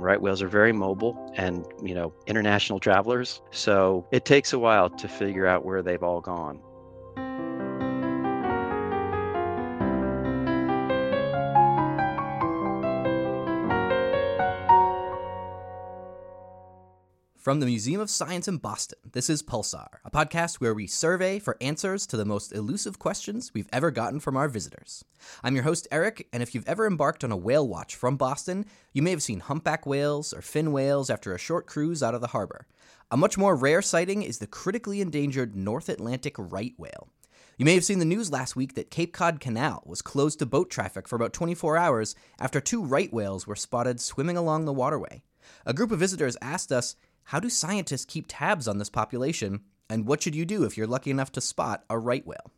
Right whales are very mobile and, you know, international travelers. So it takes a while to figure out where they've all gone. From the Museum of Science in Boston, this is Pulsar, a podcast where we survey for answers to the most elusive questions we've ever gotten from our visitors. I'm your host, Eric, and if you've ever embarked on a whale watch from Boston, you may have seen humpback whales or fin whales after a short cruise out of the harbor. A much more rare sighting is the critically endangered North Atlantic right whale. You may have seen the news last week that Cape Cod Canal was closed to boat traffic for about 24 hours after two right whales were spotted swimming along the waterway. A group of visitors asked us, how do scientists keep tabs on this population, and what should you do if you're lucky enough to spot a right whale?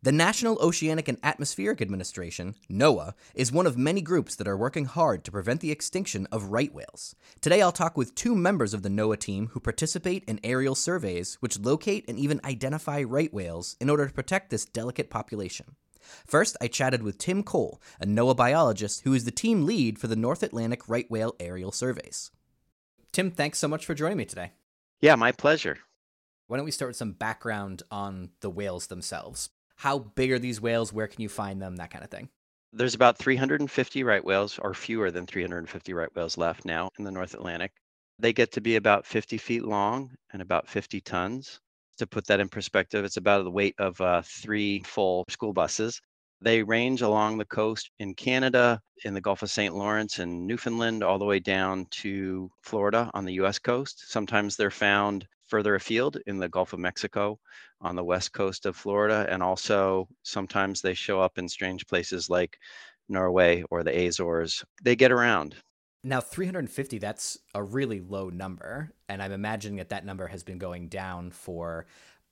The National Oceanic and Atmospheric Administration, NOAA, is one of many groups that are working hard to prevent the extinction of right whales. Today I'll talk with two members of the NOAA team who participate in aerial surveys which locate and even identify right whales in order to protect this delicate population. First, I chatted with Tim Cole, a NOAA biologist who is the team lead for the North Atlantic right whale aerial surveys. Tim, thanks so much for joining me today. Yeah, my pleasure. Why don't we start with some background on the whales themselves? How big are these whales? Where can you find them? That kind of thing. There's about 350 right whales, or fewer than 350 right whales left now in the North Atlantic. They get to be about 50 feet long and about 50 tons. To put that in perspective, it's about the weight of uh, three full school buses. They range along the coast in Canada, in the Gulf of St. Lawrence and Newfoundland, all the way down to Florida on the US coast. Sometimes they're found further afield in the Gulf of Mexico on the west coast of Florida. And also sometimes they show up in strange places like Norway or the Azores. They get around. Now, 350, that's a really low number. And I'm imagining that that number has been going down for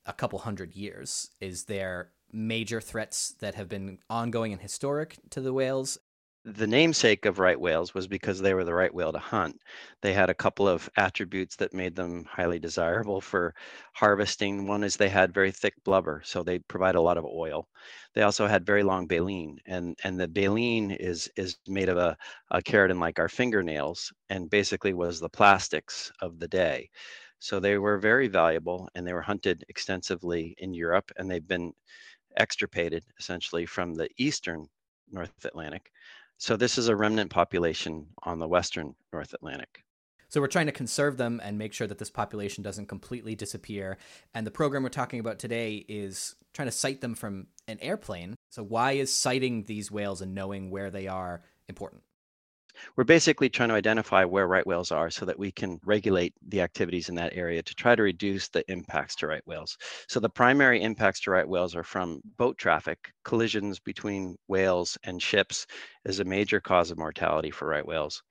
a couple hundred years. Is there major threats that have been ongoing and historic to the whales. The namesake of right whales was because they were the right whale to hunt. They had a couple of attributes that made them highly desirable for harvesting. One is they had very thick blubber, so they provide a lot of oil. They also had very long baleen, and, and the baleen is, is made of a, a keratin like our fingernails and basically was the plastics of the day. So they were very valuable and they were hunted extensively in Europe and they've been extirpated essentially from the eastern North Atlantic. So this is a remnant population on the western North Atlantic. So we're trying to conserve them and make sure that this population doesn't completely disappear. And the program we're talking about today is trying to sight them from an airplane. So why is sighting these whales and knowing where they are important? We're basically trying to identify where right whales are so that we can regulate the activities in that area to try to reduce the impacts to right whales. So the primary impacts to right whales are from boat traffic. Collisions between whales and ships is a major cause of mortality for right whales.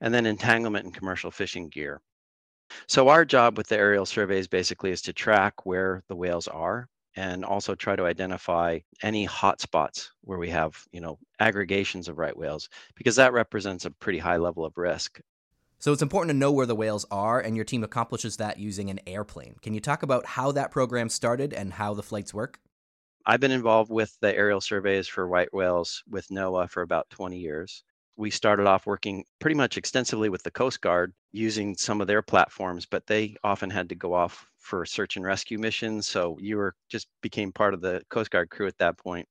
And then entanglement in commercial fishing gear. So our job with the aerial surveys basically is to track where the whales are and also try to identify any hotspots where we have, you know, aggregations of right whales, because that represents a pretty high level of risk. So it's important to know where the whales are, and your team accomplishes that using an airplane. Can you talk about how that program started and how the flights work? I've been involved with the aerial surveys for white whales with NOAA for about 20 years. We started off working pretty much extensively with the Coast Guard using some of their platforms, but they often had to go off for search and rescue missions. So you were just became part of the Coast Guard crew at that point.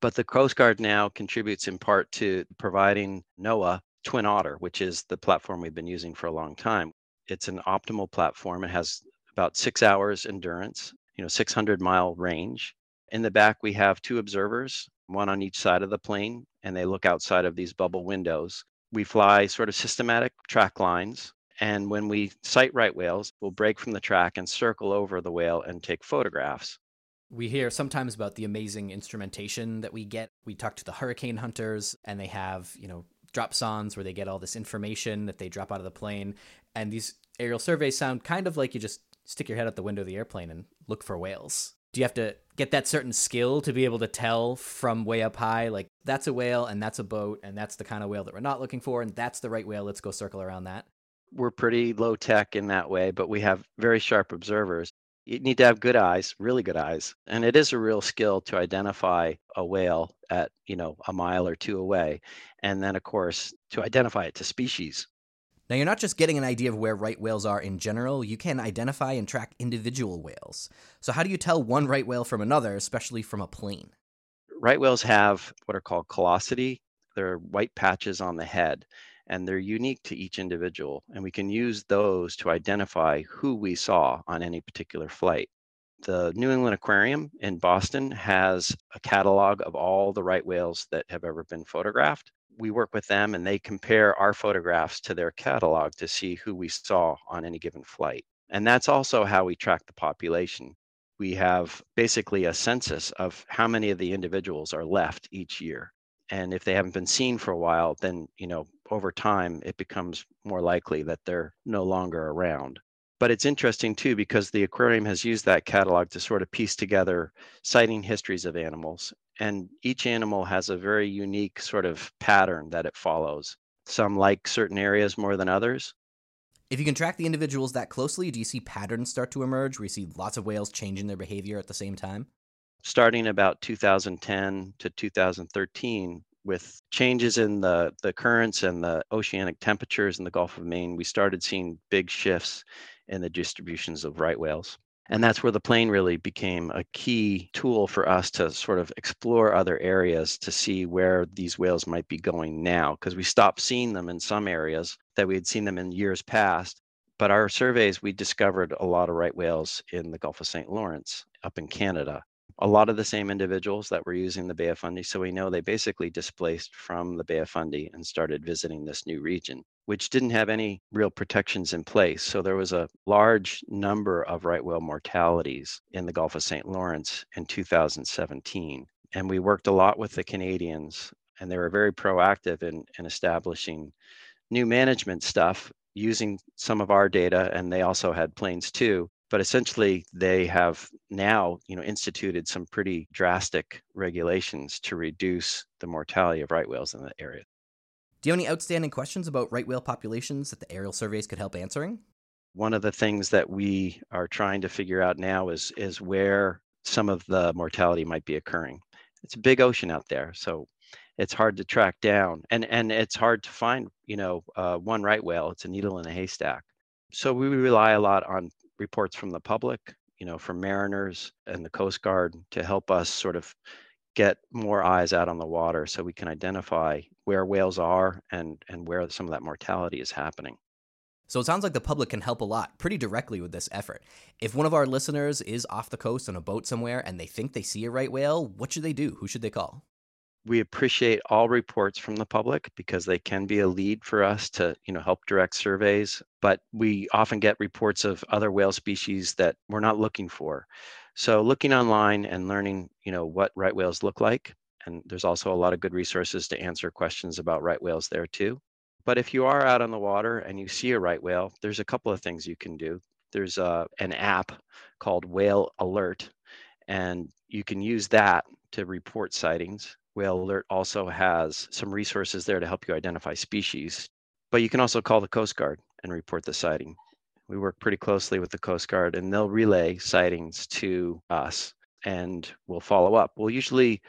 But the Coast Guard now contributes in part to providing NOAA Twin Otter, which is the platform we've been using for a long time. It's an optimal platform. It has about six hours endurance, you know, 600 mile range. In the back, we have two observers, one on each side of the plane, and they look outside of these bubble windows. We fly sort of systematic track lines and when we sight right whales, we'll break from the track and circle over the whale and take photographs. We hear sometimes about the amazing instrumentation that we get. We talk to the hurricane hunters, and they have, you know, dropsondes where they get all this information that they drop out of the plane. And these aerial surveys sound kind of like you just stick your head out the window of the airplane and look for whales. Do you have to get that certain skill to be able to tell from way up high, like that's a whale and that's a boat and that's the kind of whale that we're not looking for and that's the right whale? Let's go circle around that we're pretty low tech in that way, but we have very sharp observers. You need to have good eyes, really good eyes. And it is a real skill to identify a whale at, you know, a mile or two away. And then of course to identify it to species. Now, you're not just getting an idea of where right whales are in general, you can identify and track individual whales. So, how do you tell one right whale from another, especially from a plane? Right whales have what are called callosity. They're white patches on the head, and they're unique to each individual. And we can use those to identify who we saw on any particular flight. The New England Aquarium in Boston has a catalog of all the right whales that have ever been photographed we work with them and they compare our photographs to their catalog to see who we saw on any given flight. And that's also how we track the population. We have basically a census of how many of the individuals are left each year. And if they haven't been seen for a while, then, you know, over time it becomes more likely that they're no longer around. But it's interesting too because the aquarium has used that catalog to sort of piece together sighting histories of animals. And each animal has a very unique sort of pattern that it follows. Some like certain areas more than others. If you can track the individuals that closely, do you see patterns start to emerge where you see lots of whales changing their behavior at the same time? Starting about 2010 to 2013, with changes in the, the currents and the oceanic temperatures in the Gulf of Maine, we started seeing big shifts in the distributions of right whales. And that's where the plane really became a key tool for us to sort of explore other areas to see where these whales might be going now, because we stopped seeing them in some areas that we had seen them in years past. But our surveys, we discovered a lot of right whales in the Gulf of St. Lawrence up in Canada a lot of the same individuals that were using the Bay of Fundy. So we know they basically displaced from the Bay of Fundy and started visiting this new region, which didn't have any real protections in place. So there was a large number of right whale mortalities in the Gulf of St. Lawrence in 2017. And we worked a lot with the Canadians, and they were very proactive in, in establishing new management stuff using some of our data. And they also had planes too but essentially they have now you know instituted some pretty drastic regulations to reduce the mortality of right whales in the area do you have any outstanding questions about right whale populations that the aerial surveys could help answering? One of the things that we are trying to figure out now is is where some of the mortality might be occurring. It's a big ocean out there so it's hard to track down and and it's hard to find you know uh, one right whale. It's a needle in a haystack. So we rely a lot on reports from the public, you know, from mariners and the Coast Guard to help us sort of get more eyes out on the water so we can identify where whales are and and where some of that mortality is happening. So it sounds like the public can help a lot pretty directly with this effort. If one of our listeners is off the coast on a boat somewhere and they think they see a right whale, what should they do? Who should they call? We appreciate all reports from the public because they can be a lead for us to you know help direct surveys but we often get reports of other whale species that we're not looking for. So looking online and learning you know what right whales look like and there's also a lot of good resources to answer questions about right whales there too. But if you are out on the water and you see a right whale there's a couple of things you can do. There's a, uh, an app called whale alert and you can use that to report sightings Whale Alert also has some resources there to help you identify species, but you can also call the Coast Guard and report the sighting. We work pretty closely with the Coast Guard and they'll relay sightings to us and we'll follow up. We'll usually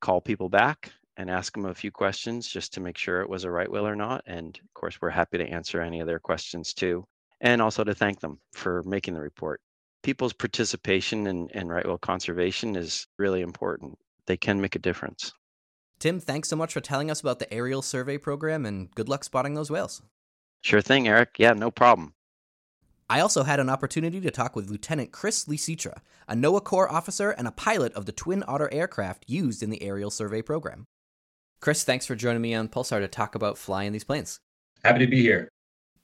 call people back and ask them a few questions just to make sure it was a right whale or not. And of course, we're happy to answer any of their questions too, and also to thank them for making the report. People's participation in, in right whale conservation is really important. They can make a difference. Tim, thanks so much for telling us about the aerial survey program and good luck spotting those whales. Sure thing, Eric. Yeah, no problem. I also had an opportunity to talk with Lieutenant Chris Licitra, a NOAA Corps officer and a pilot of the Twin Otter aircraft used in the aerial survey program. Chris, thanks for joining me on Pulsar to talk about flying these planes. Happy to be here.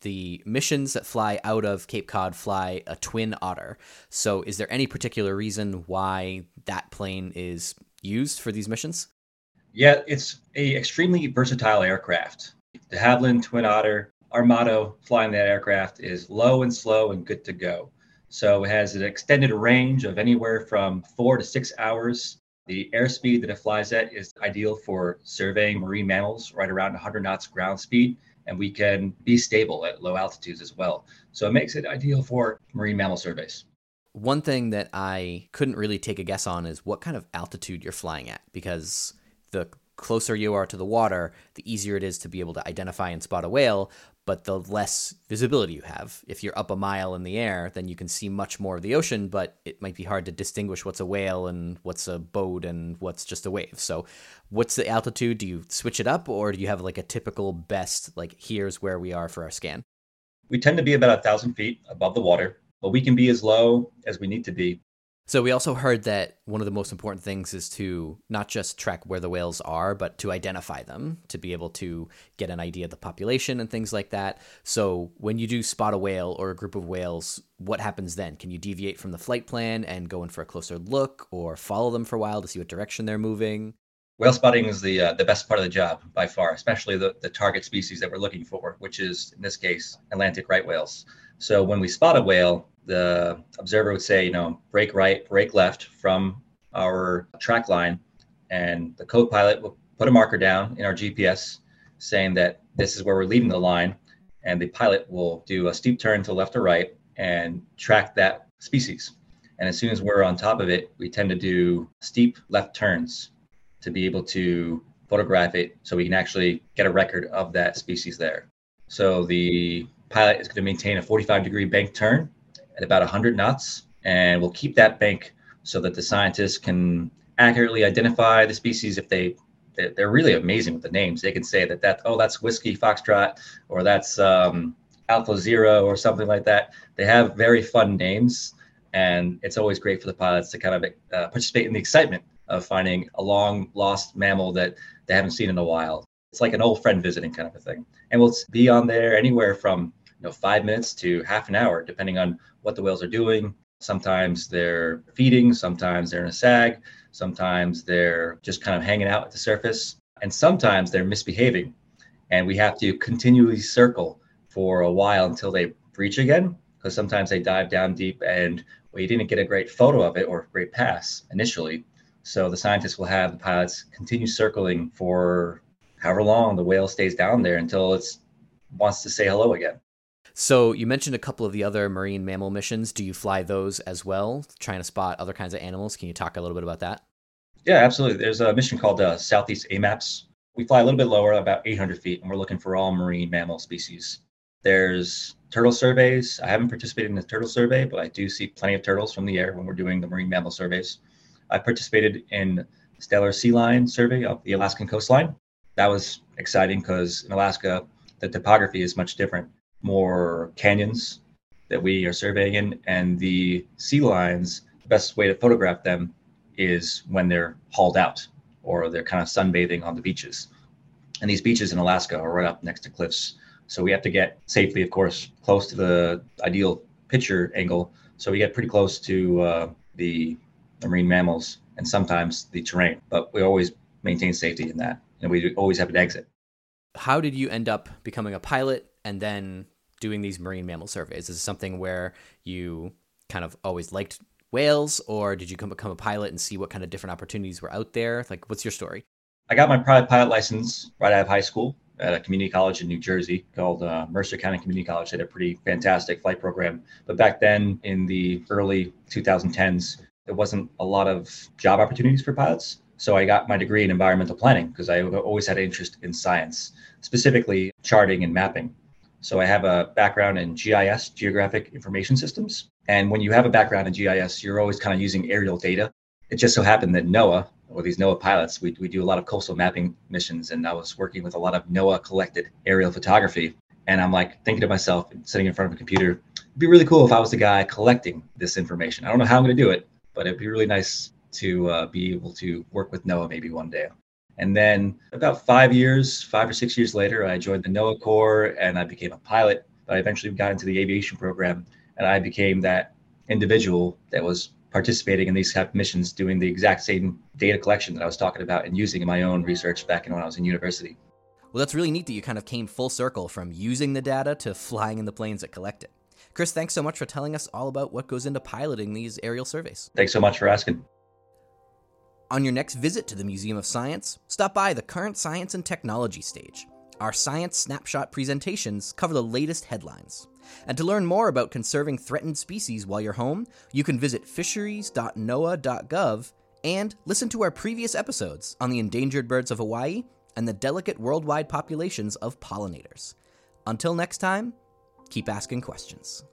The missions that fly out of Cape Cod fly a Twin Otter. So, is there any particular reason why that plane is used for these missions? Yeah, it's a extremely versatile aircraft. De Havilland Twin Otter, our motto flying that aircraft is low and slow and good to go. So it has an extended range of anywhere from four to six hours. The airspeed that it flies at is ideal for surveying marine mammals right around 100 knots ground speed, and we can be stable at low altitudes as well. So it makes it ideal for marine mammal surveys. One thing that I couldn't really take a guess on is what kind of altitude you're flying at because the closer you are to the water, the easier it is to be able to identify and spot a whale, but the less visibility you have. If you're up a mile in the air, then you can see much more of the ocean, but it might be hard to distinguish what's a whale and what's a boat and what's just a wave. So, what's the altitude? Do you switch it up or do you have like a typical best, like here's where we are for our scan? We tend to be about a thousand feet above the water, but we can be as low as we need to be so we also heard that one of the most important things is to not just track where the whales are, but to identify them, to be able to get an idea of the population and things like that. So when you do spot a whale or a group of whales, what happens then? Can you deviate from the flight plan and go in for a closer look or follow them for a while to see what direction they're moving? Whale spotting is the uh, the best part of the job by far, especially the, the target species that we're looking for, which is in this case Atlantic right whales. So when we spot a whale, the observer would say, you know, break right, break left from our track line, and the co-pilot will put a marker down in our GPS saying that this is where we're leaving the line, and the pilot will do a steep turn to left or right and track that species. And as soon as we're on top of it, we tend to do steep left turns to be able to photograph it so we can actually get a record of that species there. So the pilot is going to maintain a 45 degree bank turn at about 100 knots, and we'll keep that bank so that the scientists can accurately identify the species if they they're really amazing with the names. They can say that that oh that's whiskey foxtrot or that's um, alpha zero or something like that. They have very fun names, and it's always great for the pilots to kind of uh, participate in the excitement of finding a long lost mammal that they haven't seen in a while. It's like an old friend visiting kind of a thing, and we'll be on there anywhere from you know five minutes to half an hour, depending on what the whales are doing. Sometimes they're feeding, sometimes they're in a sag, sometimes they're just kind of hanging out at the surface, and sometimes they're misbehaving. And we have to continually circle for a while until they breach again, because sometimes they dive down deep and we didn't get a great photo of it or great pass initially. So the scientists will have the pilots continue circling for however long the whale stays down there until it wants to say hello again. So you mentioned a couple of the other marine mammal missions. Do you fly those as well, trying to spot other kinds of animals? Can you talk a little bit about that? Yeah, absolutely. There's a mission called uh, Southeast AMAPPS. We fly a little bit lower, about 800 feet, and we're looking for all marine mammal species. There's turtle surveys. I haven't participated in the turtle survey, but I do see plenty of turtles from the air when we're doing the marine mammal surveys. I participated in Steller sea lion survey of the Alaskan coastline. That was exciting because in Alaska, the topography is much different more canyons that we are surveying in, and the sea lions, the best way to photograph them is when they're hauled out or they're kind of sunbathing on the beaches. And these beaches in Alaska are right up next to cliffs. So we have to get safely, of course, close to the ideal picture angle. So we get pretty close to uh, the, the marine mammals and sometimes the terrain, but we always maintain safety in that. And we always have an exit. How did you end up becoming a pilot and then doing these marine mammal surveys? Is it something where you kind of always liked whales, or did you come become a pilot and see what kind of different opportunities were out there? Like, what's your story? I got my private pilot license right out of high school at a community college in New Jersey called uh, Mercer County Community College. They had a pretty fantastic flight program. But back then, in the early 2010s, there wasn't a lot of job opportunities for pilots. So I got my degree in environmental planning because I always had an interest in science, specifically charting and mapping. So I have a background in GIS, Geographic Information Systems. And when you have a background in GIS, you're always kind of using aerial data. It just so happened that NOAA, or these NOAA pilots, we, we do a lot of coastal mapping missions. And I was working with a lot of NOAA collected aerial photography. And I'm like thinking to myself, sitting in front of a computer, it'd be really cool if I was the guy collecting this information. I don't know how I'm going to do it, but it'd be really nice to uh, be able to work with NOAA maybe one day. And then about five years, five or six years later, I joined the NOAA Corps and I became a pilot. But I eventually got into the aviation program and I became that individual that was participating in these type of missions, doing the exact same data collection that I was talking about and using in my own research back in when I was in university. Well, that's really neat that you kind of came full circle from using the data to flying in the planes that collect it. Chris, thanks so much for telling us all about what goes into piloting these aerial surveys. Thanks so much for asking. On your next visit to the Museum of Science, stop by the current science and technology stage. Our science snapshot presentations cover the latest headlines. And to learn more about conserving threatened species while you're home, you can visit fisheries.noaa.gov And listen to our previous episodes on the endangered birds of Hawaii and the delicate worldwide populations of pollinators. Until next time, keep asking questions.